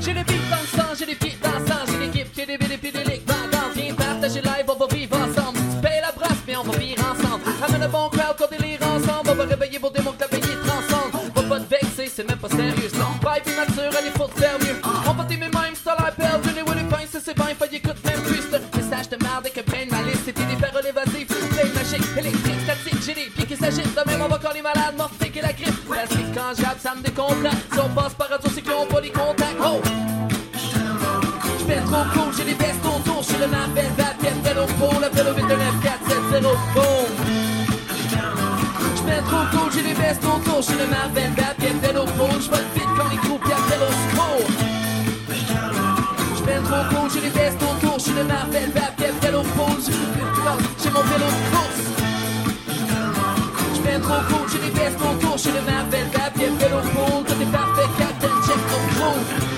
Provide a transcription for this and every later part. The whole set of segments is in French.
J'ai des beats dans le sang, j'ai des pieds dans le sang, j'ai l'équipe, des bidés, des ligues, dans Viens partager live, on va vivre ensemble. Tu payes la brasse, mais on va vivre ensemble. Ramène le bon crowd, qu'on délire ensemble. On va réveiller vos démons que la veillée transcende. Va te vexer, c'est même pas sérieux. Non, allez, faut te faire mieux. On va J'appe, ça me décontracte. Si on passe par radio, c'est qu'ils ont pas les contacts. Oh! Trop cool, j'ai des vestes autour, j'suis le Marvel, Batman, vélo faux, le vélo 89470, boom! J'fais trop cool, j'ai des vestes autour, j'suis le Marvel, Batman, vélo faux, j'vole vite quand les croupières vélo court. J'fais trop cool, j'ai des vestes autour, j'suis le vélo faux, j'ai plus de force, j'ai mon vélo trop cool, j'ai des vestes autour, j'suis le Marvel, Batman, vélo faux, tout est parfait, Captain Check, no proof.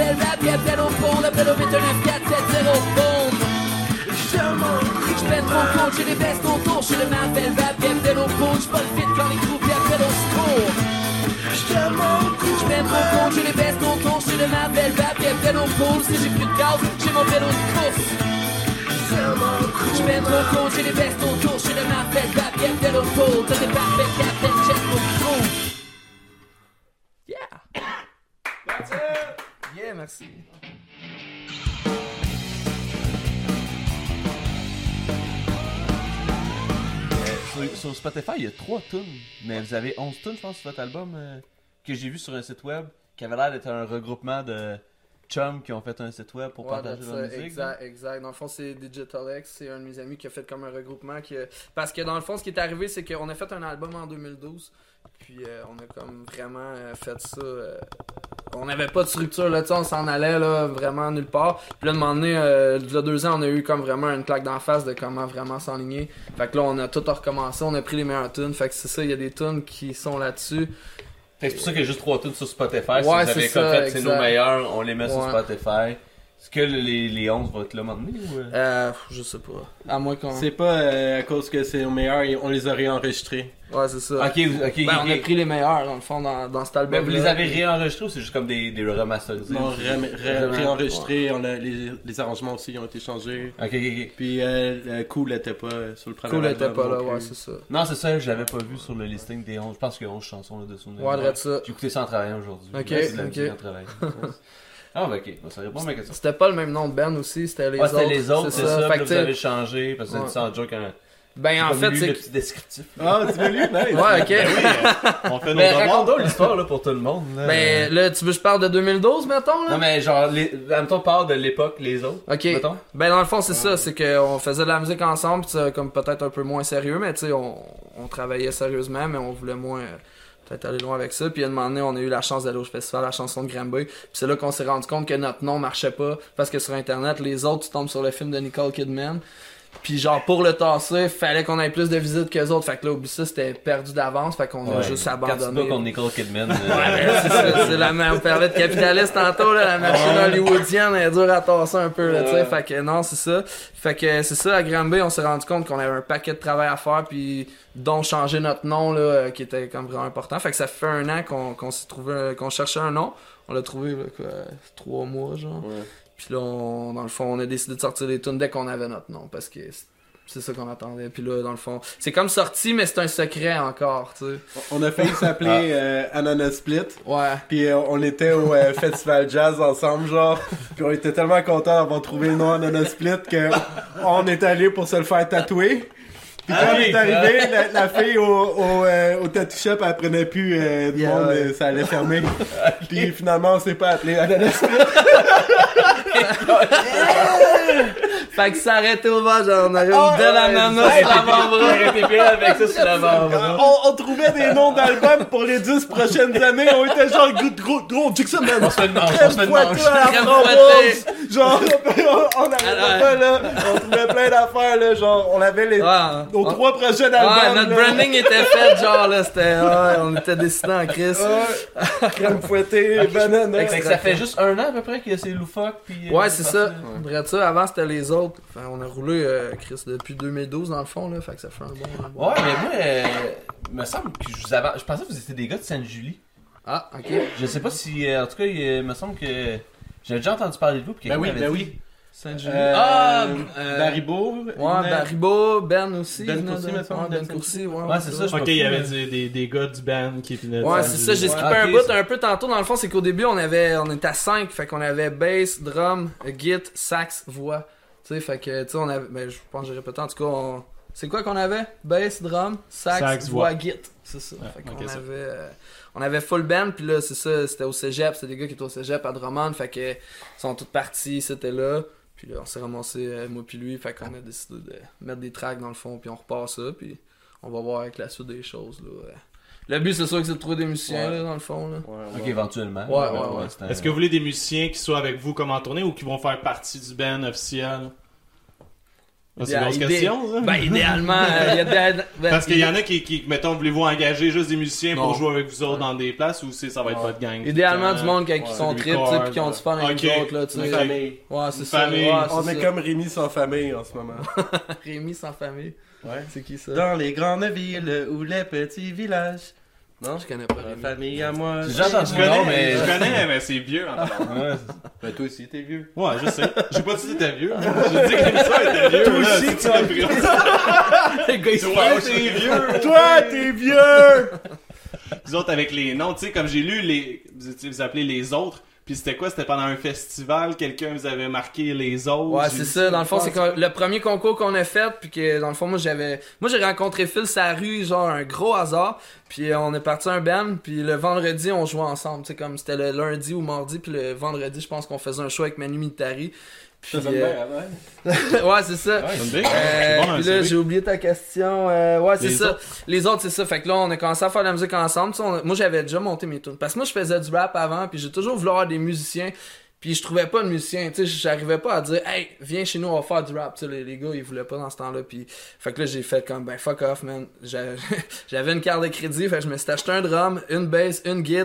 J'suis le Marvel rap, y'a au fond, le vélo 89470, boom. J'fais trop cool, j'ai des vestes autour, j'suis le Marvel rap, y'a au fond, j'suis pas le fit quand les groupes y'a au secours. J'fais trop cool, j'ai des vestes autour, j'suis le Marvel rap, y'a au fond, si j'ai plus de j'ai mon vélo de course. J'fais trop cool, j'ai des vestes autour, j'suis le Marvel rap, y'a au fond, tout est parfait, Captain Check, mon crew. Yeah! That's it! Merci. Sur, sur Spotify, il y a 3 tunes, mais vous avez 11 tunes, je pense, sur votre album euh, que j'ai vu sur un site web qui avait l'air d'être un regroupement de chums qui ont fait un site web pour Ouais, partager leur musique. Exact, exact. Dans le fond, c'est Digital X, c'est un de mes amis qui a fait comme un regroupement. Qui a- Parce que dans le fond, ce qui est arrivé, c'est qu'on a fait un album en 2012. Puis euh, on a comme vraiment euh, fait ça. euh, On n'avait pas de structure là, on s'en allait là, vraiment nulle part. Puis là, de moment donné, euh, il y a deux ans, on a eu comme vraiment une claque d'en face de comment vraiment s'enligner. Fait que là, on a tout recommencé, on a pris les meilleures tunes. Fait que c'est ça, il y a des tunes qui sont là-dessus. Fait que c'est pour ça qu'il y a juste 3 tunes sur Spotify. si Ouais, vous avez c'est comme ça, fait, c'est nos meilleurs, on les met sur. Spotify. Est-ce que les, les 11 vont être là maintenant ou... euh? Je sais pas. À moins qu'on. C'est pas euh, à cause que c'est au meilleur, on les a réenregistrés. Ouais, c'est ça. Ok, vous- ok, Ben, ok. on a pris les meilleurs, dans le fond, dans, dans cet album. Mais vous les avez réenregistrés ou c'est juste comme des, des remasterisés? Non, ré- ré- Vraiment. réenregistrés, on a, les, les arrangements aussi ont été changés. Ok, ok, ok. Puis euh, le Cool était pas sur le premier Cool était album pas là, non plus. ouais, c'est ça. Non, c'est ça, je l'avais pas vu sur le listing des 11. Je pense qu'il y a 11 chansons là-dessous. Ouais, drette ça. J'ai écouté ça en travaillant aujourd'hui. Ok, Ouais, c'est de la ok. musique en travaillant. ah, bah ok. Bah, ça répond à ma question. C'était pas le même nom de band aussi, c'était les Ouais, autres. c'était les autres, c'est ça. Fait puis que là, vous avez changé parce que c'est Ouais. ça en joke. Hein. Ben, en fait, lu c'est le petit descriptif. Ah, tu veux lui? Nice. Ouais, ok. On fait Mais nos raconte raconte donc l'histoire là, pour tout le monde. Là. Ben, là, tu veux que je parle de 2012, mettons, là? Non, mais genre, les... en même temps, parle de l'époque, les autres. Ok. Mettons. Ben, dans le fond, c'est ça, c'est qu'on faisait de la musique ensemble, pis comme peut-être un peu moins sérieux, mais tu sais, on, on travaillait sérieusement, mais on voulait moins. euh, Peut-être aller loin avec ça. Puis à un moment donné, on a eu la chance d'aller au festival, la chanson de Granby. Puis c'est là qu'on s'est rendu compte que notre nom marchait pas. Parce que sur Internet, les autres, tu tombes sur le film de Nicole Kidman. Puis genre pour le tasser, fallait qu'on ait plus de visites que les autres. Fait que là, oublie ça, c'était perdu d'avance. Fait qu'on a juste Quand tu abandonné. bats contre Nicole Kidman. euh, c'est la ma- on parlait de capitaliste tantôt, là, la machine hollywoodienne elle est dure à tasser un peu, là, tu sais. Fait que non, c'est ça. Fait que c'est ça, à Granby, on s'est rendu compte qu'on avait un paquet de travail à faire, puis dont changer notre nom, là, euh, qui était comme vraiment important. Fait que ça fait un an qu'on qu'on s'est trouvé, qu'on cherchait un nom. On l'a trouvé, là, quoi, trois mois, genre. Ouais. Puis là, on- dans le fond, on a décidé de sortir des tunes dès qu'on avait notre nom, parce que c'est- ça qu'on attendait. Puis là, dans le fond, c'est comme sorti, mais c'est un secret encore, tu sais. On a failli s'appeler euh, Ananas Split. Ouais. Puis euh, on était au euh, festival jazz ensemble, genre. Puis on était tellement contents d'avoir trouvé le nom Ananas Split que on est allé pour se le faire tatouer. Puis quand Ah on oui, est arrivé, la, la fille au, au, euh, au tattoo shop, elle prenait plus euh, de Yeah, monde, ouais. euh, ça allait fermer. Puis finalement, on s'est pas appelé Ananas Split. Fait que ça arrêtait ouvert, genre, on avait Ah, une belle ouais, ananas ouais, sur l'avant-bras. Avec ça sur l'avant-bras. on, on trouvait des noms d'albums pour les 10 prochaines années. On était genre gros, gros, gros Jackson, man. On se fait une manche, on Crème se fait une manche. Genre, on, Alors- pas là. On trouvait plein d'affaires là. Genre, on avait les, Ouais, nos on- trois prochains Ouais, albums. notre là. branding était fait, genre, là, c'était, ouais, on était décidés en crise. Ouais. Crème fouettée, banane. Ça fait juste un an à peu près que c'est loufoque. Puis, euh, Ouais, c'est ça. Bref, ça, avant, c'était les autres. Enfin, on a roulé, euh, Chris, depuis 2012, dans le fond, là, fait que ça fait un bon... un bon- Ouais, mais moi, euh, me semble que je vous avais. Je pensais que vous étiez des gars de Sainte-Julie. Ah, ok. Je sais pas si. euh, en tout cas, il me semble que. J'avais déjà entendu parler de vous. Puis Ben quelqu'un oui, m'avait ben dit- oui. Saint-Julie. Euh, ah, euh, Baribo. Ouais, Baribo, Ben aussi. Ben venait Courcy, de- me semble, ouais, Ben Ben Courcy, ouais. Ouais, c'est ça, je Ok, il y avait des, des, des gars du band qui venaient de Ouais, c'est ça, j'ai Saint-Julie. skippé un ok, bout c'est- un peu tantôt. Dans le fond, c'est qu'au début, on avait, on était à 5, fait qu'on avait bass, drum, git, sax, voix. Tu sais, fait que, tu sais, on avait, ben, je pense que j'ai répété, en tout cas, on- c'est quoi qu'on avait? Bass, drum, sax, Sax, voix, voix. git. C'est ça. Ouais, fait qu'on avait, euh, on avait full band, puis là, c'est ça, c'était au cégep, c'était des gars qui étaient au cégep à Drummond, fait que, ils sont tous partis, c'était là. Puis là, on s'est ramassé, euh, moi puis lui, fait qu'on a décidé de mettre des tracks dans le fond, puis on repart ça, puis on va voir avec la suite des choses, là. ouais. Le but, c'est sûr que c'est de trouver des musiciens, Ouais. là, dans le fond, là. Ok, éventuellement. Ouais, ouais, ouais. Est-ce que vous voulez des musiciens qui soient avec vous comme en tournée ou qui vont faire partie du band officiel? Ah, C'est une Idé- grosse idé- question, ça? Ben, idéalement, euh, il y a des- ben, Parce qu'il y en a qui, qui, mettons, voulez-vous engager juste des musiciens Non. pour jouer avec vous autres dans des places ou c'est ça va être votre gang? Idéalement, du monde qui, sont du trip, tu sais, record, puis qui ont du fun avec Ok. nous autres, là, tu Une sais. famille. Ouais, c'est Une ça. Ouais, On est comme Rémi sans famille en ce moment. Rémi sans famille. Ouais. C'est qui ça? Dans les grandes villes ou les petits villages. Non? Je connais pas La Rémi. famille à moi. J'ai déjà entendu Je le nom, connais, mais. je connais, mais c'est vieux. en fait. Ouais, Ben toi aussi, t'es vieux. Ouais, je sais. J'ai pas dit que t'étais vieux. J'ai dit que l'émission était vieux. Toi aussi, tu ça, le gars. Le gars, il se Ouais, fâche. t'es vieux. Toi, t'es vieux! Vous autres, avec les noms, tu sais, comme j'ai lu, les, vous, appelez les autres. Puis c'était quoi? C'était pendant un festival, quelqu'un vous avait marqué les autres? Ouais, c'est ça. Dans le fond, c'est le premier concours qu'on a fait, puis que dans le fond, moi j'avais, moi j'ai rencontré Phil sa rue, genre un gros hasard. Puis on est parti un band, puis le vendredi on jouait ensemble, tu sais comme c'était le lundi ou mardi, puis le vendredi je pense qu'on faisait un show avec Manu Militari. Puis euh, bien, ouais. c'est ça. Ouais. Euh, bon puis là, j'ai oublié ta question. Euh, ouais, c'est Les ça. autres? Les autres, c'est ça. Fait que là, on a commencé à faire de la musique ensemble. Tu sais, on- moi, j'avais déjà monté mes tunes. Parce que moi, je faisais du rap avant, puis j'ai toujours voulu avoir des musiciens. Puis je trouvais pas de musicien. Tu sais, j'arrivais pas à dire, hey, viens chez nous, on va faire du rap. Tu sais, les, les gars, ils voulaient pas dans ce temps-là. Puis, fait que là, j'ai fait comme, ben, fuck off, man. J'a- J'avais une carte de crédit. Fait que je me suis acheté un drum, une bass, une git,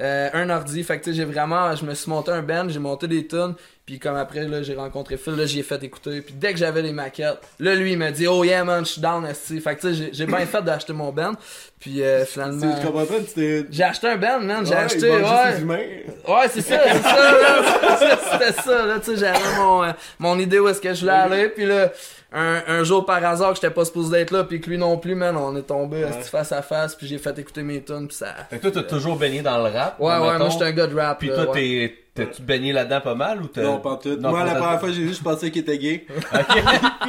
euh, un ordi. Fait que tu sais, j'ai vraiment, je me suis monté un band, j'ai monté des tunes. Puis comme après, là, j'ai rencontré Phil, là, j'y ai fait écouter. Puis dès que j'avais les maquettes, là, lui, il m'a dit, oh yeah, man, je suis down, esti. Fait que tu sais, j'ai- j'ai bien fait d'acheter mon band. Puis euh, finalement. Tu comprends pas? Tu t'es. J'ai acheté un band, man. J'ai Ouais, acheté, ouais. Ouais, c'est ça, c'est ça, là. C'était ça, là. Tu sais, j'avais mon, euh, mon idée où est-ce que je voulais aller. Puis là, un, un jour par hasard, que j'étais pas supposé d'être là. Puis que lui non plus, man, on est tombé Ouais. face à face. Puis j'ai fait écouter mes tunes. Puis ça. Fait que toi, t'as toujours baigné dans le rap. Ouais, ouais, mettons. moi, j'étais un gars de rap. Puis là, toi, ouais. t'es- t'as-tu baigné là-dedans pas mal ou t'as. Non, pas tout. Non, Moi, pas la première fois que j'ai vu, je pensais qu'il était gay. Ok.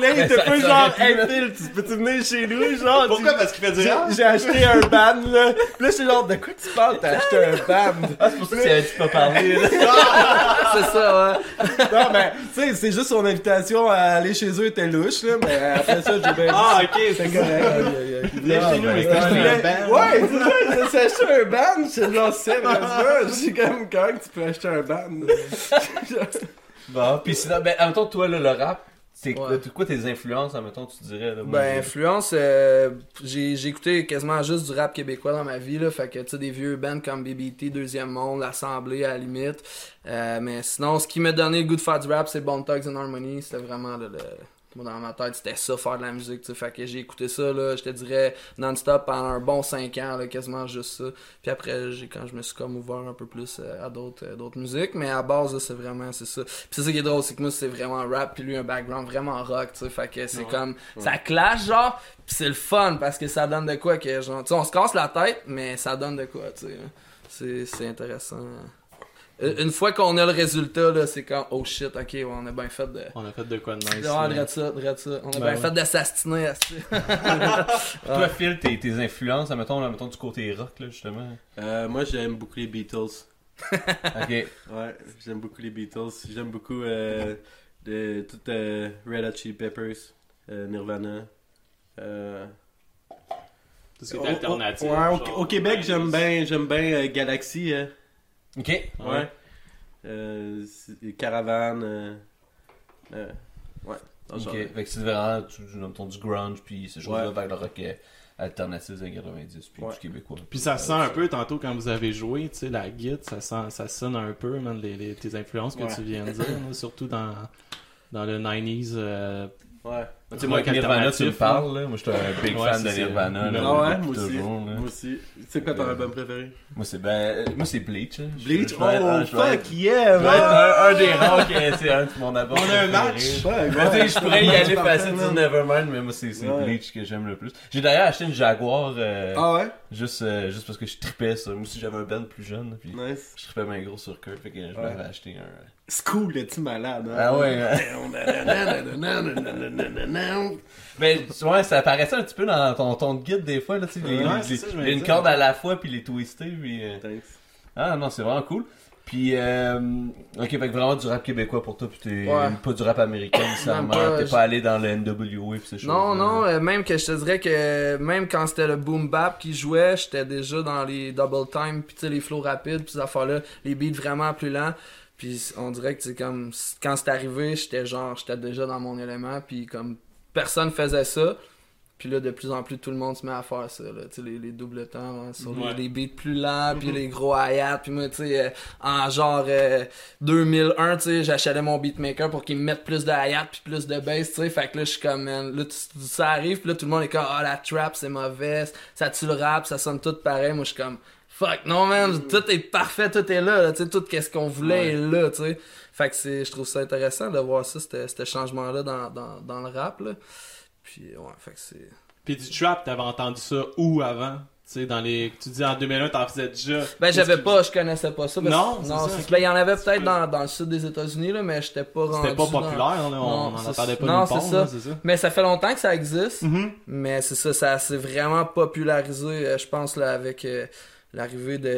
Là, il était ça genre, hey. Phil, tu peux-tu venir chez nous? Genre, Pourquoi? tu- Parce qu'il fait du J'ai rap? j'ai acheté un band, là. Puis là, j'étais genre, de quoi tu parles? T'as acheté un band. Ah, c'est pour ça que tu pas parler. là. C'est ça, ouais. Non, mais, tu sais, c'est juste son invitation à aller chez eux était louche, là. Mais après ça, j'ai bien Ah, ok, c'est C'est correct. Viens chez nous, mais c'est t'as un acheté un band. Ouais, c'est ça, j'ai acheté un band. C'est genre, sérieusement, j'ai comme, quand tu peux acheter un band? Bon, pis sinon, ben, en même temps, toi, là, le rap, C'est quoi, Ouais. quoi tes influences, admettons, tu dirais? Là, Ben, influence, euh, j'ai écouté quasiment juste du rap québécois dans ma vie, là. Fait que, tu sais, des vieux bands comme BBT, Deuxième Monde, L'Assemblée, à la limite. Euh, mais sinon, ce qui m'a donné le goût de faire du rap, c'est Bone Thugs and Harmony. C'était vraiment le, le- Moi, dans ma tête, c'était ça, faire de la musique, tu sais. Fait que j'ai écouté ça, là, je te dirais, non-stop pendant un bon 5 ans, là, quasiment juste ça. Puis après, j'ai quand je me suis comme ouvert un peu plus euh, à d'autres euh, d'autres musiques. Mais à base, là, c'est vraiment, c'est ça. Puis c'est ça qui est drôle, c'est que moi, c'est vraiment rap, puis lui, un background vraiment rock, tu sais. Fait que c'est comme, ça clash, genre, puis c'est le fun, parce que ça donne de quoi que, genre, tu sais, on se casse la tête, mais ça donne de quoi, tu sais. hein. C'est c'est intéressant. Euh, Une fois qu'on a le résultat, là, c'est comme, oh shit, ok, ouais, on a bien fait de. On a fait de quoi de nice. Ah, là. drette ça, drette ça. On a Ben bien ouais. fait de s'astiner à ça. Toi, Phil, tes, tes influences, admettons, admettons, du côté rock, là, justement. Euh, moi, j'aime beaucoup les Beatles. Ok. Ouais, j'aime beaucoup les Beatles. J'aime beaucoup euh, de, tout euh, Red Hot Chili Peppers, euh, Nirvana. Euh, Tout ce qui au- est alternatif. au- ouais, au, au Québec, ouais, j'aime bien, j'aime bien euh, Galaxy. hein. Ok. Ouais. Euh, Caravane. euh, euh, ouais. Ok. genre. Fait que c'est vraiment du, du, grunge, puis ces choses-là Ouais. vers le rock alternatif des années 90, puis Ouais. du québécois. Puis ça Euh, sent un peu tantôt quand vous avez joué, tu sais, la guide, ça, sent, ça sonne un peu, man, les, les- tes influences que Ouais. tu viens de dire, là, surtout dans, dans le 90s. euh, Ouais. Tu sais, moi, avec Nirvana, tu me parles, là. Moi, je suis un big Ouais, fan de. Nirvana, là. Ah ouais, moi aussi. toujours, là. Moi aussi. C'est quoi ton Euh, album préféré? Moi, c'est ben, moi, c'est Bleach. hein. Bleach? je Oh, être- fuck yeah, je vais être man! un, un des rares qui c'est un de mon album. On a un préféré. match. Ouais, tu sais, je pourrais y aller man. sur Nevermind, mais moi, c'est. Bleach que j'aime le plus. J'ai d'ailleurs acheté une Jaguar, euh, Ah ouais? juste, euh, juste parce que je tripais ça. Moi aussi, j'avais un band plus jeune, puis Nice. je tripais bien gros sur Kurt, fait que je m'avais acheté un... C'est cool, le petit malade. hein? Ah ouais, Mais ouais, ça apparaissait un petit peu dans ton, ton guide des fois, là, tu sais, les, Ouais, les- c'est ça, je me les- une corde à la fois, puis les twister, puis... euh. Ah non, c'est vraiment cool. Puis, euh, ok, fait vraiment du rap québécois pour toi, puis t'es Ouais. pas du rap américain nécessairement, t'es je- pas allé dans le NWA pis ces choses Non, non, euh, même que je te dirais que même quand c'était le boom bap qui jouait, j'étais déjà dans les double time, puis tu sais, les flows rapides, puis ces affaires-là, les beats vraiment plus lents. Puis on dirait que c'est comme quand c'est arrivé, j'étais genre j'étais déjà dans mon élément, puis comme personne faisait ça. Puis là, de plus en plus, tout le monde se met à faire ça, là. Tu sais, les, les doubles temps, hein, sur les- Ouais. les, beats plus lents, puis les gros hi-hats. Puis moi, tu sais, euh, en genre euh, 2001, tu sais, j'achetais mon beatmaker pour qu'il me mette plus de hi-hat puis plus de bass, tu sais. Fait que là, je suis comme, man, là, tu- ça arrive, puis là, tout le monde est comme, ah, la trap, c'est mauvais, ça tue le rap, ça sonne tout pareil. Moi, je suis comme, fuck, non, man, tout est parfait, tout est là, là, tu sais, tout qu'est-ce qu'on voulait est là, tu sais. Fait que c'est, je trouve ça intéressant de voir ça, ce changement-là dans, dans, dans le rap, là. Puis, ouais, fait que c'est... Puis du trap, t'avais entendu ça où avant? Tu sais, dans les. Tu dis en 2001, t'en faisais déjà. Ben, j'avais pas, je connaissais pas ça. Non, c'est non, ben, il y en avait peut-être dans, dans le sud des États-Unis, là, mais j'étais pas rendu. C'était pas dans- populaire, là, on c'est- entendait pas non, c'est ça. ça. Mais ça fait longtemps que ça existe. Mhm. Mais c'est ça, ça s'est vraiment popularisé, euh, je pense, là, avec euh, l'arrivée de.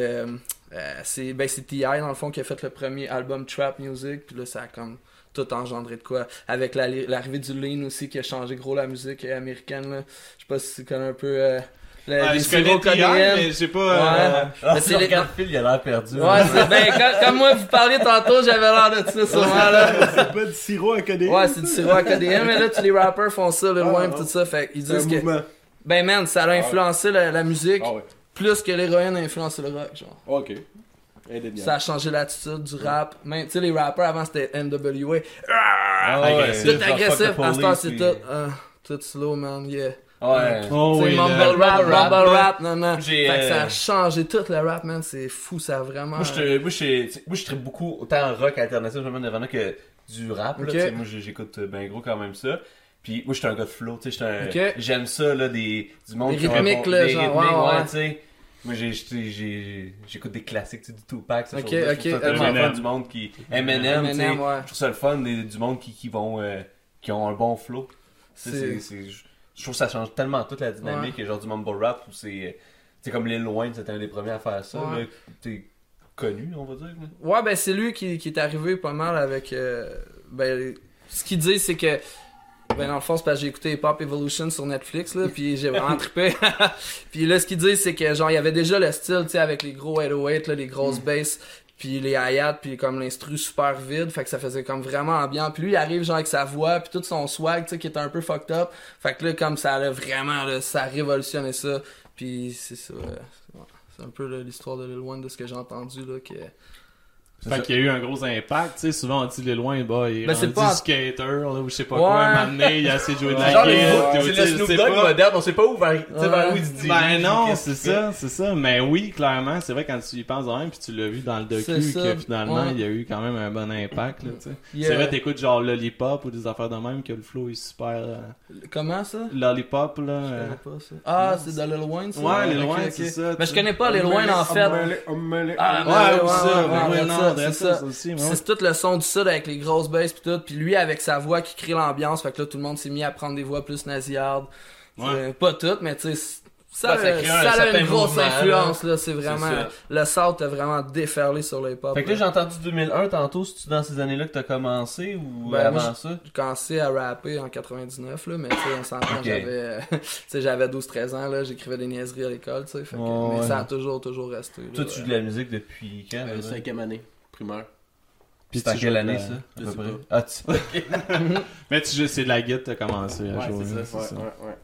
euh, c'est ben, c'est T.I. dans le fond qui a fait le premier album Trap Music, puis là, ça a comme tout engendré de quoi. Avec la- l'arrivée du Lean aussi qui a changé gros la musique euh, américaine. Là. Je sais pas si tu connais un peu. euh, le- Ouais, les je connais T.I., codéennes. mais j'ai pas. Ouais. euh, Ah, Mais si c'est je les- regarde Phil, il a l'air perdu. Ouais, c'est ben, quand- comme moi vous parliez tantôt, j'avais l'air de ça, sûrement là. C'est pas du sirop à coder. Ouais, c'est du sirop à KDM, mais là, tous les rappers font ça, le Ah, loin, ah. tout ça. Fait un disent que. mouvement. Ben, man, ça a influencé la, la musique Ah ouais. Plus que l'héroïne a influencé le rock, genre. Ok. Ça a changé l'attitude du rap. Même, tu sais, les rappers avant c'était NWA. Ah ouais, ouais, c'est Tout agressif. À ce temps, c'est tout. ah, tout slow, man, yeah. Ouais. Oh, oui, mumble le- rap, mumble rap, mumble rap, non, non. Fait que ça euh, a changé tout le rap, man. C'est fou, ça a vraiment. Moi, je moi, je moi, je beaucoup autant en rock alternatif, vraiment Nirvana, que du rap. là, moi, j'écoute ben gros quand même ça. Puis moi, je suis un gars de flow, tu sais, j'étais un- Ok. j'aime ça, là, des, du monde Des qui rythmiques, là, des genre, rythmiques, ouais, ouais. tu sais. Moi, j'écoute des classiques, tu sais, du Tupac, ces Ok, choses-là. Je trouve ça fun, du monde qui... Eminem, tu sais. Ouais. Je trouve ça le fun, des- du monde qui, qui vont... euh, qui ont un bon flow. C'est- je trouve que ça change tellement toute la dynamique, et genre du mumble rap, où c'est... C'est comme Lil Wayne, c'était un des premiers à faire ça, là. T'es connu, on va dire. là. Ouais, ben c'est lui qui, qui est arrivé pas mal avec. euh, ben, ce qu'il dit, c'est que. Ben, dans le fond, c'est parce que j'ai écouté Pop Evolution sur Netflix, là, puis j'ai vraiment trippé. puis là, ce qu'il dit, c'est que, genre, il y avait déjà le style, tu sais, avec les gros 808, là, les grosses basses. puis les hi-hats, puis comme l'instru super vide, fait que ça faisait comme vraiment ambiant. Puis lui, il arrive genre avec sa voix, puis tout son swag, tu sais, qui était un peu fucked up. Fait que là, comme ça a vraiment, là, ça a révolutionné ça. Puis c'est ça, c'est- ouais. c'est un peu l'histoire de Lil Wayne de ce que j'ai entendu, là, que... Fait qu'il y a eu un gros impact, tu sais, souvent on dit les loin, bah, il est Ben, c'est rendu pas- skater, là, ou je sais pas Ouais. quoi, un moment donné, il a assez de jouer de la guitare, c'est le Snoop Dogg pas. moderne, on sait pas où vers, Ouais. où il se dirige. Ben non, c'est ça, c'est ça. Mais oui, clairement, c'est vrai quand tu y penses de même, puis tu l'as vu dans le docu, que finalement, ouais. il y a eu quand même un bon impact, là, tu sais. C'est vrai, t'écoutes genre Lollipop ou des affaires de même, que le flow est super... euh, Comment ça? Lollipop, là... Je euh, connais pas ça. Ah, c'est de Lil Wayne, ça? Ouais, Lil Wayne, c'est ça. Mais je connais pas Lil Wayne, en fait. Ah. Ouais, Ouais, ou ça, c'est ça, ça. ça aussi, ouais. C'est tout le son du sud avec les grosses basses pis tout, puis lui avec sa voix qui crée l'ambiance, fait que là tout le monde s'est mis à prendre des voix plus nasillardes. Ouais. Euh, pas toutes, mais tu sais, ça, ça a- ça une grosse influence là, c'est vraiment le South a vraiment déferlé sur le hip-hop. Fait que là, j'ai entendu 2001 tantôt, c'est-tu dans ces années-là que t'as commencé ou Ben, avant moi, ça? J'ai commencé à rapper en 99 là, mais tu sais on s'entend, Ok. j'avais tu sais j'avais 12 13 ans là, j'écrivais des niaiseries à l'école, tu sais, Ouais, mais ouais. ça a toujours toujours resté. là. Toi, tu joues de la musique depuis quand? Euh? Cinquième année, primaire. Puis tu quelle année, la- ça? à peu sais près? pas. Ah, tu... Mais tu c'est de la guitare, t'as commencé à Ouais, jouer. c'est là, ça. c'est Ouais, ouais, ouais.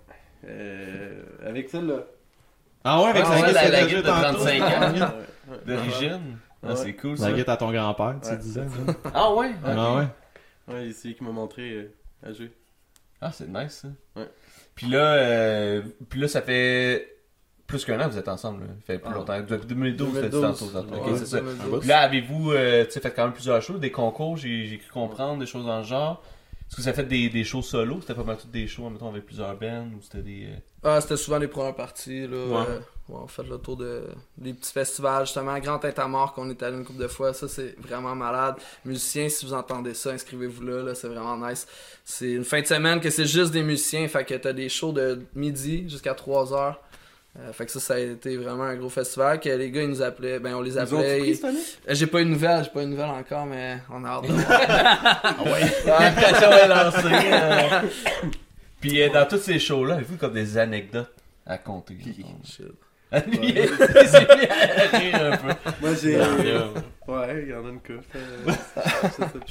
Euh, avec celle-là. Ah ouais, avec Ah la la- la t'as guitare joué de tantôt. 35 ans. D'origine? Ah, Ouais. c'est cool, La ça. guitare à ton grand-père, tu Ouais. disais. ça. Ah ouais? Ah ouais. Ouais, c'est lui qui m'a montré euh, à jouer. Ah, c'est nice, ça. Ouais. Puis là, euh, puis là, ça fait plus qu'un an que vous êtes ensemble. Là. Ça fait plus Ah. longtemps. Depuis 2012, t'as dit 2012. tantôt. tantôt. Ok, Ouais, c'est ça. 2012. Puis là, avez-vous euh, tu sais, fait quand même plusieurs shows, des concours, j'ai j'ai cru comprendre, des choses dans le genre. Est-ce que vous avez fait des, des shows solo? C'était pas mal toutes des shows, mettons, avec plusieurs bands ou c'était des. euh, Ah, c'était souvent les premières parties, là. Ouais. euh, ouais, on fait le tour de, des petits festivals, justement. Grand Tintamar, qu'on est allé une couple de fois. Ça, c'est vraiment malade. Musiciens, si vous entendez ça, inscrivez-vous là, là. C'est vraiment nice. C'est une fin de semaine que c'est juste des musiciens. Fait que t'as des shows de midi jusqu'à 3 heures. Euh, fait que ça, ça a été vraiment un gros festival. Que les gars, ils nous appelaient. Ben, on les Ils ont appelait. pris cette année? Euh, J'ai pas eu de nouvelles, j'ai pas eu de nouvelles encore, mais on a hâte de voir. L'invitation est lancée. euh. Puis euh, dans tous ces shows-là, avez-vous comme des anecdotes à compter? Shit. Ah, lui, il s'est mis à rire un peu. Moi, j'ai. Ouais, il y en a une couple.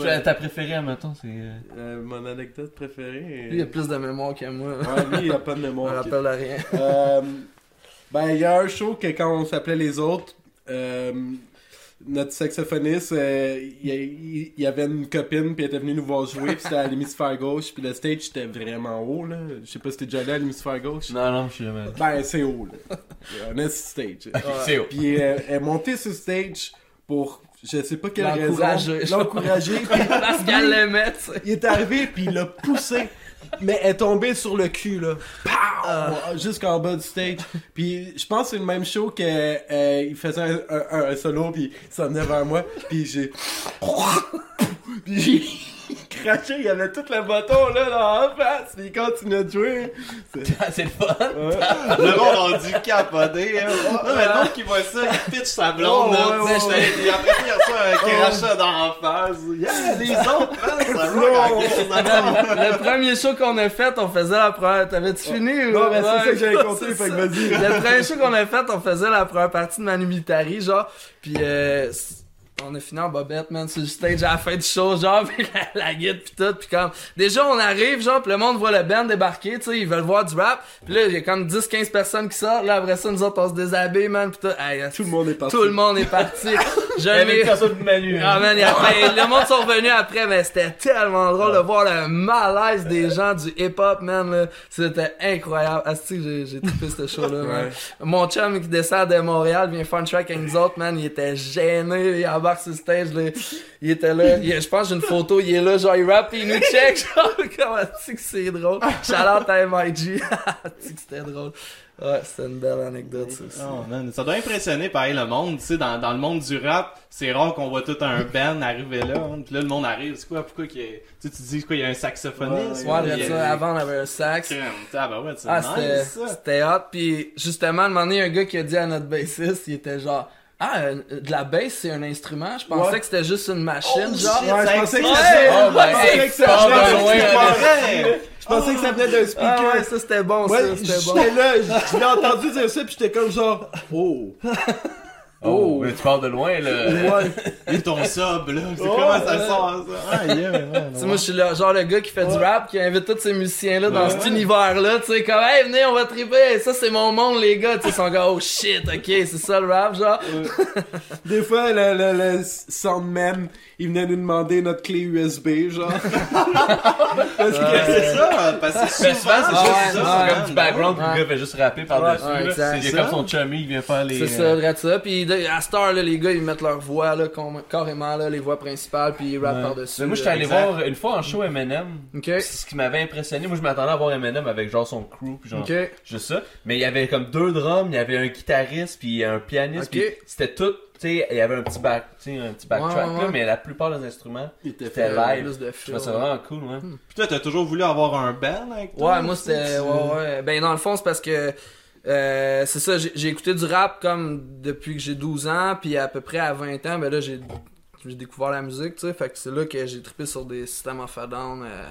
euh. Ta préférée, admettons, c'est. euh, mon anecdote préférée. Lui, il a plus de mémoire que moi. Ouais, lui, il a pas de Je me mémoire. rappelle de rien. Ben, il y a un show que quand on s'appelait Les Autres, euh, notre saxophoniste, euh, il, y avait une copine, puis elle était venue nous voir jouer, puis c'était à l'hémisphère gauche, puis le stage était vraiment haut, là. Je sais pas si t'es déjà allé à l'hémisphère gauche. Non, non, je suis jamais. Ben, c'est haut, là. Un esti stage. C'est haut. Puis euh, elle est montée sur stage pour, je sais pas quelle raison, L'encourager. l'encourager. il est arrivé, puis il l'a poussé. Mais elle est tombée sur le cul, là. Pow! Jusqu'en bas du stage. Puis je pense que c'est le même show que euh, il faisait un, un- un solo, puis il s'en venait vers moi. Puis j'ai... puis j'ai craché, il y avait tout le bâton, là, dans la face. Il continuait de jouer. C'est- c'est le fun. Ouais. Le monde a dû capoter. Hein. Non, mais le monde qui voit ça, il pitch sa blonde. Oh, là, ouais, ouais, Et après, il y a ça, un crachat dans la face. Yeah, les autres, man, ça en là. Le premier show qu'on a fait, on faisait la première. T'avais-tu fini ou Non, mais c'est Ouais, ça que j'avais compté, fait que vas-y. Le premier show qu'on a fait, on faisait la première partie de Manu Militari, genre. Puis euh, on a fini en bobette, man, sur le stage à la fin du show, genre, pis la, la guide pis tout, pis comme, déjà on arrive, genre, pis le monde voit le band débarquer, tu sais, ils veulent voir du rap, pis là, a comme 10-15 personnes qui sortent, là, après ça, nous autres, on se déshabille, man, pis tout, Hey, Tout le monde est parti. tout le monde est parti. M'ai- personne de Manu. ah man, et après, le monde sont revenus après, mais c'était tellement drôle de voir le malaise des gens du hip-hop, man. là. C'était incroyable. Asti, j'ai j'ai trippé ce show-là, man. Mon chum qui descend de Montréal vient faire un track avec nous autres, man. Il était gêné, il embarque sur le stage, là. Il était là. Il- je pense que j'ai une photo, il est là, genre il rap pis il nous check, genre, comment tu que c'est drôle. Shout-out à MIG. tu que c'était drôle. Ouais, c'était une belle anecdote, ça aussi. Oh, man, ça doit impressionner pareil le monde, tu sais, dans, dans le monde du rap, c'est rare qu'on voit tout un band arriver là, hein. puis là le monde arrive, c'est quoi, pourquoi qu'il y a, tu sais, tu dis quoi, il y a un saxophoniste, Ouais, Ouais, il y a- avant on avait un sax. Ah bah ouais, c'est Ah, c'était, nice ça. c'était hot. Puis justement, un moment donné, un gars qui a dit à notre bassiste, il était genre, ah, euh, de la bass, c'est un instrument. Je pensais Ouais. que c'était juste une machine, Oh, genre. Ouais, je Ça pensais que existe. ça venait- Oh, ben, je pensais que ça venait d'un speaker. Ouais. Je pensais que ça venait d'un Ah speaker. ouais, ça c'était bon, Ouais, ça, c'était bon. j'étais là, je l'ai entendu dire ça, puis j'étais comme genre, oh. Oh, mais tu pars de loin, là. Ouais. Et ton sub, là. C'est Oh, comment ça ouais. sort, ça? Ah, yeah, ouais, Tu sais, moi, je suis le genre le gars qui fait du rap, qui invite tous ces musiciens-là dans cet univers-là, tu sais, comme, hey, venez, on va triper, ça, c'est mon monde, les gars, tu sais, ils sont gars, oh shit, ok, c'est ça le rap, genre. Des fois, le, le, le soundman, il venait nous demander notre clé USB, genre. Parce que c'est ça, parce que c'est souvent, c'est juste ouais, ça, ouais. c'est comme du background, le gars fait juste rapper par-dessus. Ouais, là. exact. Il y a Ça. comme son chummy, il vient faire les... C'est ça, euh, drôle ça. Puis à cette heure, là, les gars, ils mettent leur voix, là, carrément, là, les voix principales, puis ils rappent ouais. par-dessus. Mais moi, j'étais allé voir une fois en show Eminem. Ok. C'est ce qui m'avait impressionné. Moi, je m'attendais à voir Eminem avec genre son crew, puis genre Ok. juste ça. Mais il y avait comme deux drums, il y avait un guitariste, puis un pianiste, puis c'était tout. Tu sais, il y avait un petit back, tu sais, un petit backtrack Ouais, ouais, là, mais la plupart des instruments, c'était. Euh, live. de Je ça vraiment cool, ouais. Puis toi, t'as toujours voulu avoir un band avec toi? Ouais, moi c'était. Ouais, ouais. Ben, dans le fond, c'est parce que. euh, c'est ça, j'ai écouté du rap comme depuis que j'ai 12 ans, puis à peu près à 20 ans, ben là, j'ai j'ai découvert la musique, tu sais. Fait que c'est là que j'ai trippé sur des systèmes of a Down. euh,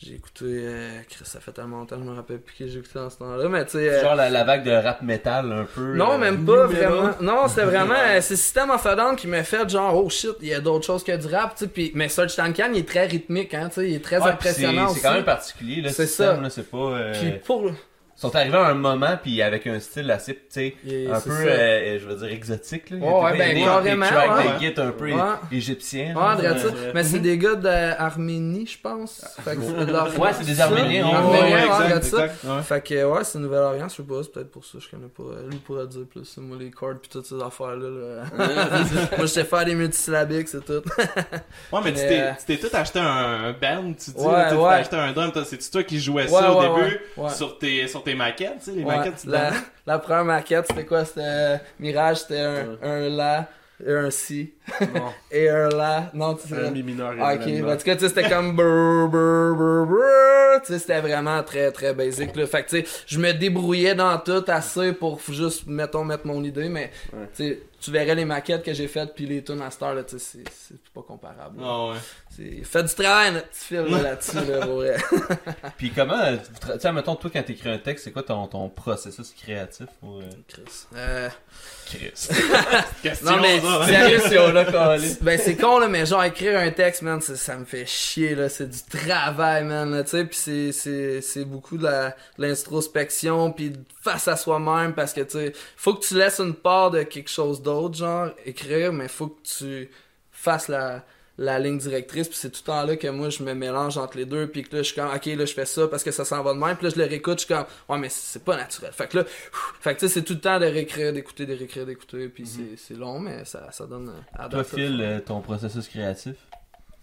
j'ai écouté. euh, Chris, ça fait tellement longtemps je me rappelle plus que j'ai écouté dans ce temps-là, mais tu sais. euh, Genre la, la vague de rap metal un peu. non, euh, même pas vraiment. Non, c'était vraiment. euh, c'est System of a Down qui m'a fait genre, oh shit, il y a d'autres choses que du rap, tu sais. Puis, mais Search Tankan, il est très rythmique, hein, tu sais. Il est très ouais, impressionnant c'est- aussi. C'est quand même particulier, là, C'est ça. là, c'est pas... euh, Puis pour. Ils sont arrivés à un moment, puis avec un style assez, tu sais, un c'est peu, euh, je veux dire, exotique, là. Il y a Ouais, des- ben, des- carrément, Des tracks ouais. de guitare un peu Ouais. égyptiens. Ouais, là. Euh, Mais c'est des gars d'Arménie, je pense. Fait que c'est de leur- Ouais, c'est des. Arméniens, Arméniens, ouais, exact, ça. exact. Fait que ouais, c'est Nouvelle-Orléans, je sais pas, c'est peut-être pour ça, je connais pas. Lui pourrait dire plus, moi les chords pis toutes ces affaires-là. là. moi je sais faire des multisyllabiques, c'est tout. Ouais, mais tu Mais, t'es, euh, tu t'es tout acheté un, band, tu dis, tu t'es acheté un drum, toi, c'est-tu toi qui jouais Ouais, ça au début. Sur, tes, tes maquettes, tu sais, les Ouais, maquettes, tu la, la première maquette, c'était quoi? C'était euh, Mirage, c'était un, Ouais. un La et un Si. Bon, Et un La. Non, tu sais. un mi mineur Ah, ok, en tout cas, tu sais, c'était comme brrr, brrr, brrr, brrr. tu sais, c'était vraiment très, très basic, là. Fait que, tu sais, je me débrouillais dans tout assez pour juste, mettons, mettre mon idée, mais, Ouais. tu sais, tu verrais les maquettes que j'ai faites puis les tunes à Star, là, tu sais, c'est- pas comparable. Ah ouais. C'est, fait du travail, notre petit film, là, là-dessus, là, pour vrai. Puis comment, euh, tu sais, mettons, toi, quand t'écris un texte, c'est quoi ton, ton processus créatif pour... euh, Chris. Euh, Chris. Non, mais hein? sérieux, question, Ben c'est con là, mais genre écrire un texte, man, ça, me fait chier là, c'est du travail, man, là, tu sais, puis c'est c'est beaucoup de l'introspection, puis face à soi-même, parce que tu sais, faut que tu laisses une part de quelque chose d'autre, genre écrire, mais faut que tu fasses la la ligne directrice puis c'est tout le temps là que moi je me mélange entre les deux puis que là je suis comme ok là je fais ça parce que ça s'en va de même puis là je le réécoute je suis comme ouais mais c'est pas naturel fait que là pff, fait que tu sais c'est tout le temps de réécrire d'écouter de réécrire d'écouter puis c'est c'est long mais ça ça donne euh, à Toi. Phil, euh, ton processus créatif?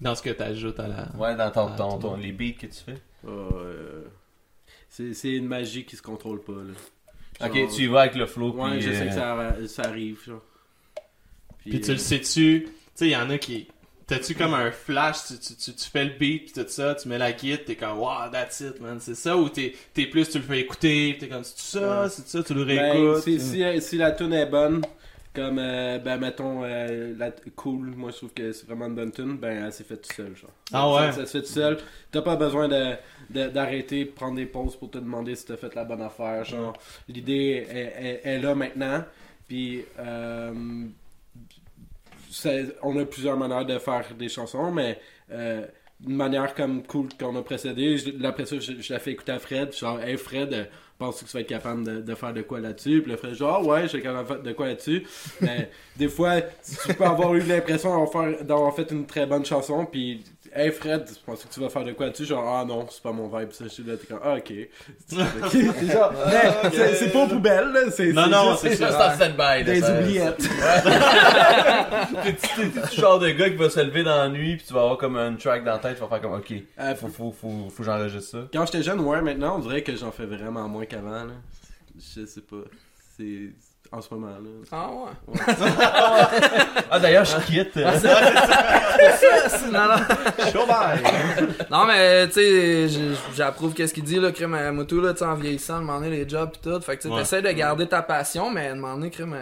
Dans ce que t'ajoutes à la. Ouais, dans ton, ton, ton- ton- les beats que tu fais? euh, c'est c'est une magie qui se contrôle pas, là. Ok, tu y vas avec le flow, Ouais, puis... je sais euh, que ça, ça arrive, genre. Puis tu le sais-tu, tu sais, il y en a qui. T'as-tu comme un flash, tu, tu, tu, tu fais le beat pis tout ça, tu mets la kit, t'es comme wow, that's it, man, c'est ça, ou t'es, t'es plus, tu le fais écouter, pis t'es comme c'est ça, c'est ça, tu le Ben, réécoutes. si, si, si la tune est bonne, comme, euh, ben, mettons, euh, la cool, moi je trouve que c'est vraiment une bonne tune, ben, elle s'est faite tout seul, genre. Ah ouais? Ça, ça se fait tout seul. T'as pas besoin de, de- d'arrêter, prendre des pauses pour te demander si t'as fait la bonne affaire, genre. L'idée est, est- est là maintenant, puis, euh, on a plusieurs manières de faire des chansons, mais euh, une manière comme cool qu'on a précédé, je- après ça, je, je la fais écouter à Fred, genre, hey Fred, euh, penses-tu que tu vas être capable de, faire de quoi là-dessus? Puis le Fred, genre, ouais, je suis capable de faire de quoi là-dessus. Mais des fois, tu peux avoir eu l'impression d'avoir fait une très bonne chanson, puis Hey Fred, penses que tu vas faire de quoi là-dessus? Genre, ah non, c'est pas mon vibe, ça. Je suis là, t'es comme, ah ok. C'est genre, mais c'est, c'est pas aux poubelles, là. C'est, Non, non, juste- c'est ça. juste en stand-by, Des ça- oubliettes. T'es t'es- t'es du genre de gars qui va se lever dans la nuit puis tu vas avoir comme un track dans la tête, tu vas faire comme ok, Euh, faut, faut, faut, faut que j'enregistre ça. Quand j'étais jeune, ouais, maintenant, on dirait que j'en fais vraiment moins qu'avant, là. Je sais pas. C'est en ce moment, là. ah ouais Ah d'ailleurs, je quitte. euh, non, non. Show bye! Non, mais tu sais, j'approuve qu'est-ce qu'il dit, là, crime à moto, là, tu sais, en vieillissant, demander les jobs pis tout. Fait que tu sais, Ouais. t'essaies de garder ta passion, mais demander, crime,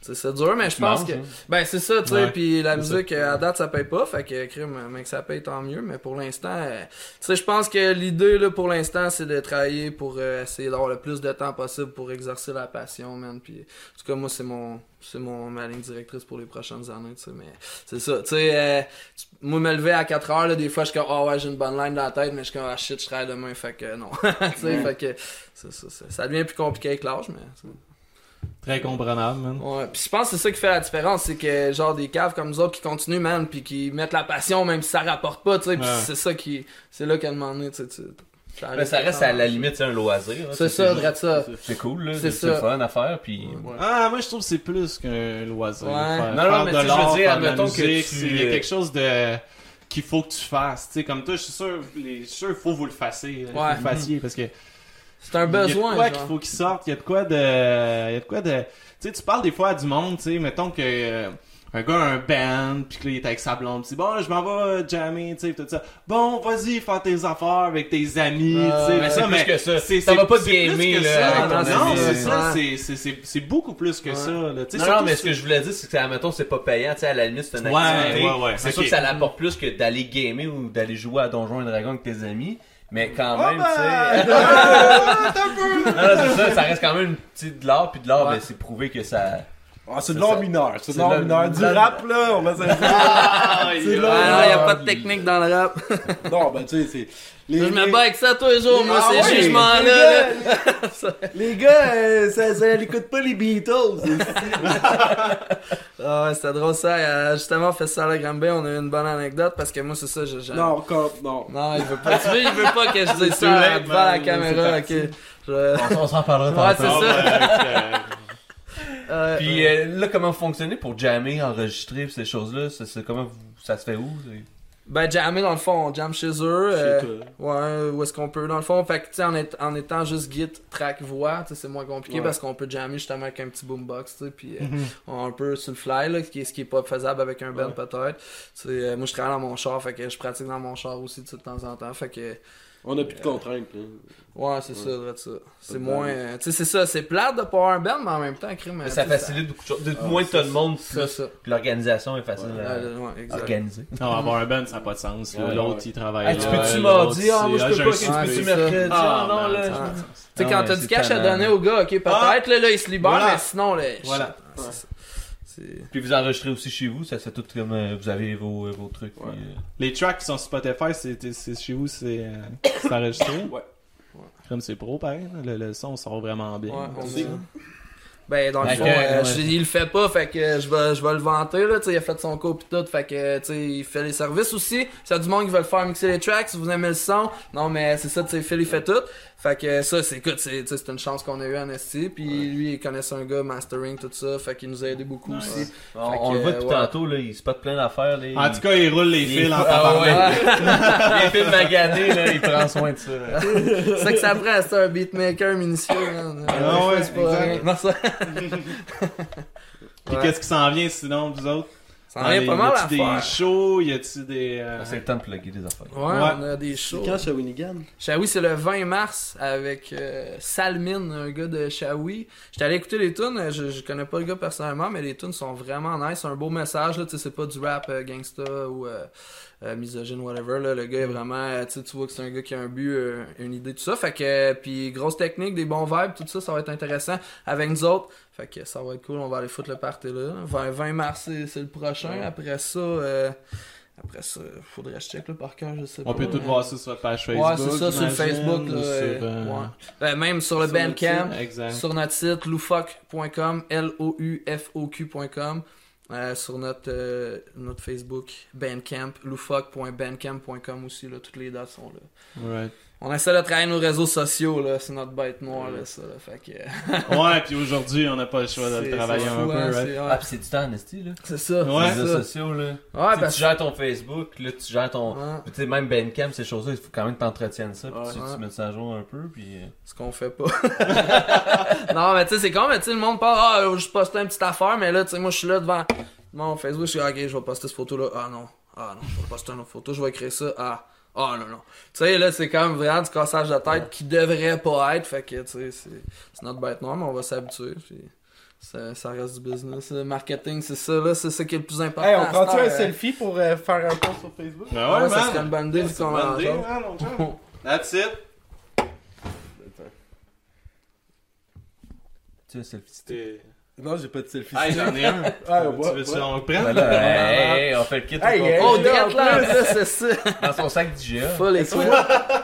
tu sais, c'est dur, mais je pense que. hein. Ben, c'est ça, tu sais, pis la c'est musique, euh, à date, ça paye pas, fait que, crime, euh, mais que ça paye, tant mieux, mais pour l'instant, euh, tu sais, je pense que l'idée, là, pour l'instant, c'est de travailler pour euh, essayer d'avoir le plus de temps possible pour exercer la passion, man, pis tout cas, moi, c'est mon, c'est mon, ma ligne directrice pour les prochaines années, tu sais, mais c'est ça, tu sais, euh, moi, me lever à 4 heures, là, des fois, je suis comme, ah ouais, j'ai une bonne ligne dans la tête, mais je suis comme, ah shit, je travaille demain, fait que non, tu sais, fait que, c'est ça, ça, ça devient plus compliqué avec l'âge, mais, c'est- Très comprenable, man. Ouais, puis je pense que c'est ça qui fait la différence, c'est que genre des caves comme nous autres qui continuent, man, puis qui mettent la passion même si ça rapporte pas, tu sais, Ouais. c'est ça qui, c'est là qu'à un moment donné, tu sais, tu- ça Mais ça reste à la limite un loisir. C'est ça, drette ça. C'est cool, là. C'est fun à faire, puis... Ah, moi je trouve que c'est plus qu'un loisir. Ouais. Faire, Non, non, faire mais de je veux l'art, dire, de admettons que il y a quelque chose de qu'il faut que tu fasses. Tu sais, comme toi, je suis sûr, les, sûr, faut que vous le fassiez. Faut Ouais. que vous le fassiez parce que C'est un il y a de besoin, quoi qu'il faut qu'il sorte. Il y a de quoi de, il y a de quoi de. Tu sais, tu parles des fois à du monde. Tu sais, mettons que euh, un gars a un band, puis que là, il est avec sa blonde, puis bon, je m'en vais euh, jammer, tu sais, tout ça. Bon, vas-y, faire tes affaires avec tes amis, Euh, tu sais. mais c'est ça, plus que ça. c'est- Ça c'est- va pas c'est gamer, là, ça. Non, c'est ça. Ouais. c'est- c'est- C'est c'est beaucoup plus que Ouais. ça. Là. Tu sais, Non, non, mais ce que je voulais dire, c'est que, admettons, c'est pas payant, tu sais, à la limite, c'est une Ouais, activité. ouais, ouais, C'est ok. sûr que ça l'apporte plus que d'aller gamer ou d'aller jouer à Donjons et Dragons avec tes amis. Mais quand Ah même, ben! tu sais. non, non, c'est ça, ça reste quand même une petite de l'art, puis de l'art, Ouais. ben, c'est prouvé que ça. Ah, c'est de l'art mineur. C'est de l'art mineur. Du rap, là, on va se dire. Ah, C'est yeah. là. Ah a Ah, pas de technique dans le rap. Non, ben, tu sais, c'est. Les, Je me bats avec ça tous les jours, moi, Ah ces ouais, jugements-là. les là. gars, Les gars, euh, ça, ça écoute pas les Beatles. Ah ouais, c'était drôle ça. Euh, justement, on fait ça à la Granby, on a eu une bonne anecdote parce que moi, c'est ça, je. je- non, comme, non. Non, il veut pas. Tu veux, il veut pas que je dise ça devant la caméra, ok. Je- On s'en parlera Ouais, c'est Ah, ça. Euh, Puis euh, euh, là, comment vous fonctionnez pour jammer, enregistrer, ces choses-là? C'est- c'est comment vous- ça se fait où Ben, jammer, dans le fond, on jam chez eux. Chez euh, toi. Ouais, où est-ce qu'on peut, dans le fond. Fait que, tu sais, en, étant juste git, track, voix, c'est moins compliqué Ouais. parce qu'on peut jammer justement avec un petit boombox, tu sais, puis euh, Mhm. on un peu sur le fly, là, ce qui est, ce qui est pas faisable avec un band Ouais. peut-être. Euh, moi, je travaille dans mon char, fait que je pratique dans mon char aussi, de temps en temps, fait que, On a plus de contraintes. là. ouais, c'est Ouais. ça, drôle ça. C'est moins, euh, tu sais, c'est ça, c'est plate de pas avoir un band, mais en même temps, crime, Mais ça facilite beaucoup de choses. De Ah, moins t'as de monde, C'est plus ça. l'organisation est facile Ouais, à ouais, organiser. Non, avoir un band, ça n'a pas de sens. Ouais, L'autre, ouais. il travaille. Hey, tu peux-tu mardi? Ah, moi je peux j'ai pas, ok, tu Ouais, peux-tu mercredi? Ah, Ah, non, là. Tu sais, Ah quand ouais, t'as du cash à donner au gars, ok, peut-être, Ah! là, il se libère, mais sinon, là, Voilà. Puis vous enregistrez aussi chez vous, ça c'est tout comme euh, vous avez vos, vos trucs. Ouais. puis, euh, Les tracks qui sont sur Spotify, c'est c'est chez vous, c'est euh, enregistré? Ouais. Comme c'est pro, pareil. hein. Le, le son sort vraiment bien. Ouais, on. Ben, dans le Fait fond, euh, ouais. je- il le fait pas, fait que je vais, je vais le vanter, là, tu sais, il a fait son cours pis tout, fait que, tu sais, il fait les services aussi. S'il y a du monde qui veut le faire mixer les tracks, si vous aimez le son, non, mais c'est ça, tu sais, Phil, il fait tout. Fait que ça, c'est, écoute, c'est, tu sais, c'est une chance qu'on a eu en ST, puis lui, il connaissait un gars, mastering, tout ça, fait qu'il nous a aidé beaucoup aussi. On, Fait on que, le voit depuis ouais. tantôt, là, il spot plein d'affaires. là, En tout cas, il roule les il- fils en Ah tabarnak. ouais. Les fils maganés, là, il prend soin de ça. là. c'est ça que ça prend, c'est un beatmaker minutieux, man. Ah ouais, c'est pas Puis Ouais. qu'est-ce qui s'en vient sinon, vous autres? Ça en vient pas mal à faire. des shows Y a-tu des. euh, Ah, C'est le temps de plugger des affaires. Ouais, Ouais. on a des shows. Quand Shawinigan? Shawi, c'est le 20 mars avec euh, Salmine, un gars de Shawi. J'étais allé écouter les tunes, je, je connais pas le gars personnellement, mais les tunes sont vraiment nice. C'est un beau message, là, tu sais, c'est pas du rap euh, gangsta ou euh, misogyne, whatever. Là. Le gars est vraiment, euh, tu vois que c'est un gars qui a un but, euh, une idée, tout ça. Fait que, puis grosse technique, des bons vibes, tout ça, ça va être intéressant avec nous autres. Fait que ça va être cool, on va aller foutre le party là. 20, 20 mars, c'est, le prochain. Après ça, euh, après ça, faudrait que je check là par cœur, je sais pas. On peut tout voir ça sur votre page Facebook. Ouais, c'est ça, sur le Facebook. Là, ou sur, euh, ouais. Ben, même sur le Bandcamp, sur notre site loufoque.com, L-O-U-F-O-Q.com, euh, sur notre, euh, notre Facebook Bandcamp, loufoque.bandcamp.com aussi, là, toutes les dates sont là. Right. On essaie de travailler nos réseaux sociaux, là, c'est notre bête noire, là, ça, là, fait que... Ouais, puis aujourd'hui, on n'a pas le choix de le travailler un peu, hein, right? c'est- ouais. Ah, pis c'est du temps en esti, là? C'est ça, Ouais, les réseaux ça. sociaux, là. Ouais, parce tu gères ton Facebook, là, tu gères ton. Ouais, Tu sais, même Bandcamp, ces choses-là, il faut quand même que t'entretiennes ça, puis Ouais. tu, tu mets ça à jour un peu, puis. euh, ce qu'on fait pas. non, mais tu sais, c'est con, mais tu sais, le monde parle, ah, je poste une petite affaire, mais là, tu sais, moi, je suis là devant mon Facebook, je suis, ok, je vais poster cette photo-là. Ah non, ah non, je vais poster une autre photo, je vais écrire ça. Ah, ah non, non. Tu sais, là, c'est quand même vraiment du cassage de tête qui devrait pas être, fait que, tu sais, c'est c'est notre bête noire, mais on va s'habituer, puis ça, ça reste du business. Le marketing, c'est ça, là, c'est ça qui est le plus important. Hey, on prend-tu un euh, selfie pour euh, faire un post sur Facebook? Ben Ouais, ouais, ça man. serait une bonne idée, vu C'est qu'on en hein. That's it. Tu sais, selfie Non, j'ai pas de selfie. Hey, j'en ai un. Ah, tu ouais, veux-tu ouais. on le? Ben hey, hey, on fait le kit. Hey, hey. Oh, direct là, là, c'est ça. dans son sac d'IGA. Full écoute.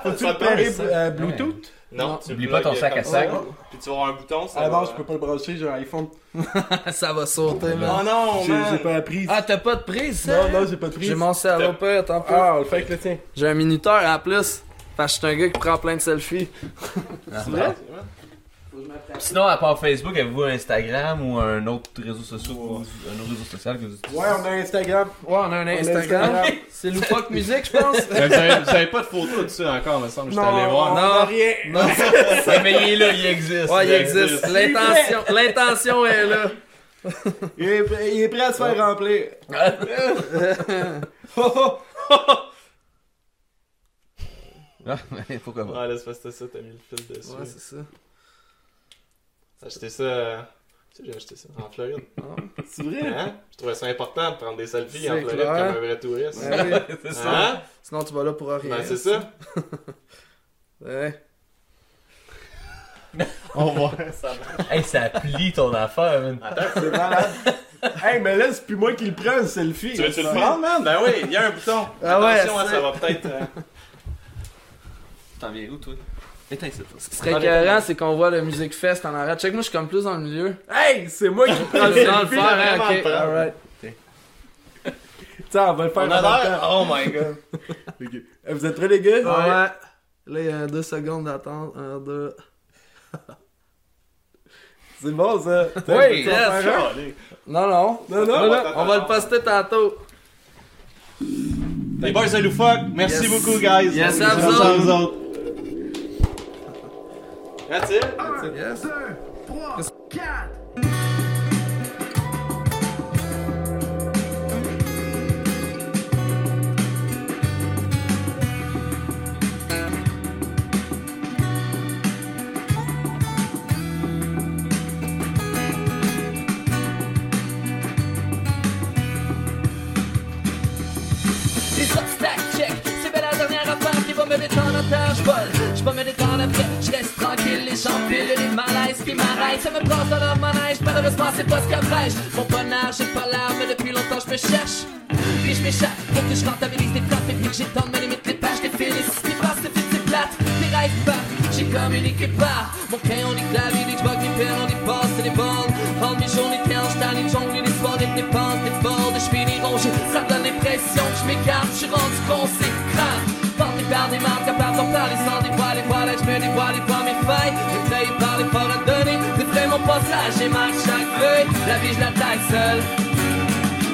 Faut-tu le euh, Bluetooth? Non, Non. tu Oublie le pas ton sac à sac. Puis tu vas avoir un bouton, ça Ah va- non, je peux pas le brancher, j'ai un iPhone. ça va sauter, man. Oh non, J'ai man! j'ai pas appris. Ah, t'as pas de prise, ça? Non, non, j'ai pas de prise. J'ai mon salopeur, attends pas. Ah, le fait avec le tien. J'ai un minuteur en plus. Parce que je suis un gars qui prend plein de selfies. Ah, vrai? Sinon, à part Facebook, avez-vous un Instagram ou un autre réseau social, un autre réseau social que vous utilisez? Ouais, on a Instagram. Ouais, on a un Instagram. C'est Loufoque Musique, je pense. Mais vous, avez, vous avez pas de photo de ça encore, me semble. Je suis Non, allé voir. a rien. Non, mais il est là, il existe. ouais, il il existe. existe. L'intention, l'intention est là. Il est, il est prêt à se faire remplir. Ah, mais pourquoi pas? Ah, là, c'est parce que ça, t'as mis le fil dessus. Ouais, c'est ça. T'as acheté ça. euh, Tu sais, j'ai acheté ça en Floride. C'est vrai? Hein? Je trouvais ça important de prendre des selfies en Floride clair. comme un vrai touriste. Ouais, oui. C'est Hein? Sinon, tu vas là pour rien. Ben, c'est ça. Ouais. On voit. Hey, ça plie ton affaire, man. C'est malade. hey, mais là, c'est plus moi qui le prends, le selfie. Tu veux-tu le prendre, man? Ben oui, il y a un bouton. Ah ouais, Attention, hein, c'est- ça va peut-être. euh, T'en viens où, toi? Ça. Ce qui serait écœurant, c'est qu'on voit le Music Fest en arrière. Check, moi, je suis comme plus dans le milieu. Hey, c'est moi qui prends Dans le le selfie. faire, hein, ok. Alright. Tiens, on va le faire On en a même l'air. temps. Oh my god. Euh, Vous êtes prêts, les gars? Ouais. Là, il y a deux secondes d'attente. Un, deux. C'est bon, ça. Oui, yes. Non, non. Non, non. Non, non, on va le poster tantôt. Les boys de Loufoque, merci Yes. beaucoup, guys. Yes, à vous autres. Vous autres. That's it. Yes. Les me détendre en terre. J'vole, j'vais me détendre après, j'reste tranquille, les pilent, les malaises qui m'arrêtent, ça me passe dans leur manège, malheureusement c'est pas ce qu'après Mon bonheur, j'ai pas l'air, mais depuis longtemps je me cherche. Puis je m'échappe pour que je rentabilise des frappes et puis que j'étende mes limites, les pages les six passes, les fils, c'est plate, les rêves pas, j'ai communiqué pas. Mon crayon, les claviers, les bugs, mes pères, on y passe, c'est les balles. Rendre mes journées ternes, j't'en les jongles, les soirées, des dépenses, des bords, je finis rongé, ça me donne l'impression que et marque chaque feuille, la vie je la taille seule.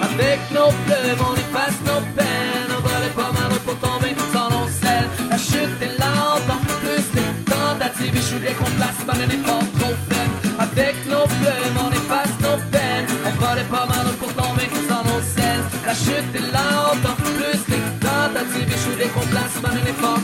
Avec nos pleurs, on efface nos peines. On volait pas mal pour tomber sans nos selles. La chute est lente, en plus les tentatives. Je suis bien qu'on place par effort trop faible. Avec nos pleurs, on efface nos peines. On volait pas mal pour tomber sans nos selles. La chute est lente, en plus les tentatives. Je suis bien qu'on place par un effort.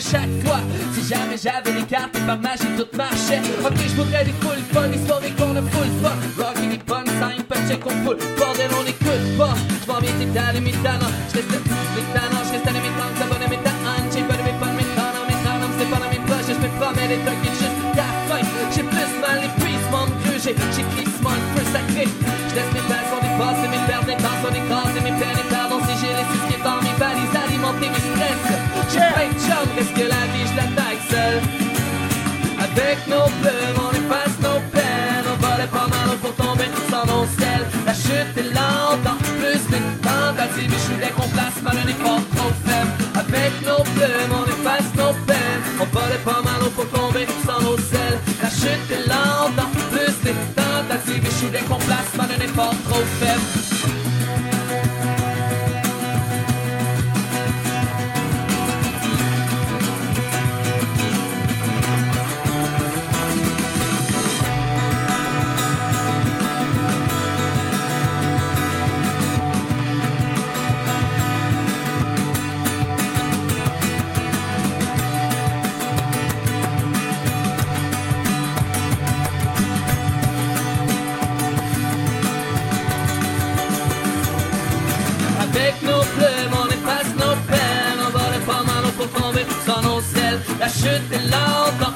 Si jamais j'avais les cartes et par magie tout marchait. Ok, je des full fun, des soirées qu'on a full. Rock et bonnes signes, pas check qu'on full. Bordel, on écoute pas. Je mes talents. Je reste mes talents, je reste mes temps, ça mes talents. J'ai pas mes mes talents, mes talents. C'est pas mes poches, je me promets des trucs et juste ta. J'ai plus mal j'ai sacré. Mes passions dépasser, mes passions d'écraser, mes peines et pardon si j'ai est dans mes valises mes stress. Avec nos pleurs, on efface nos peines. On volait pas mal pour tomber sans nos selles. La chute est lente, en plus les tentatives. Je bien qu'on place mal un effort trop faible. Avec nos pleurs, on efface nos peines. On volait pas mal pour tomber sans nos selles. La chute est lente, en plus les tentatives. Je bien qu'on place mal un effort trop faible. Nos selles. La chute est lente,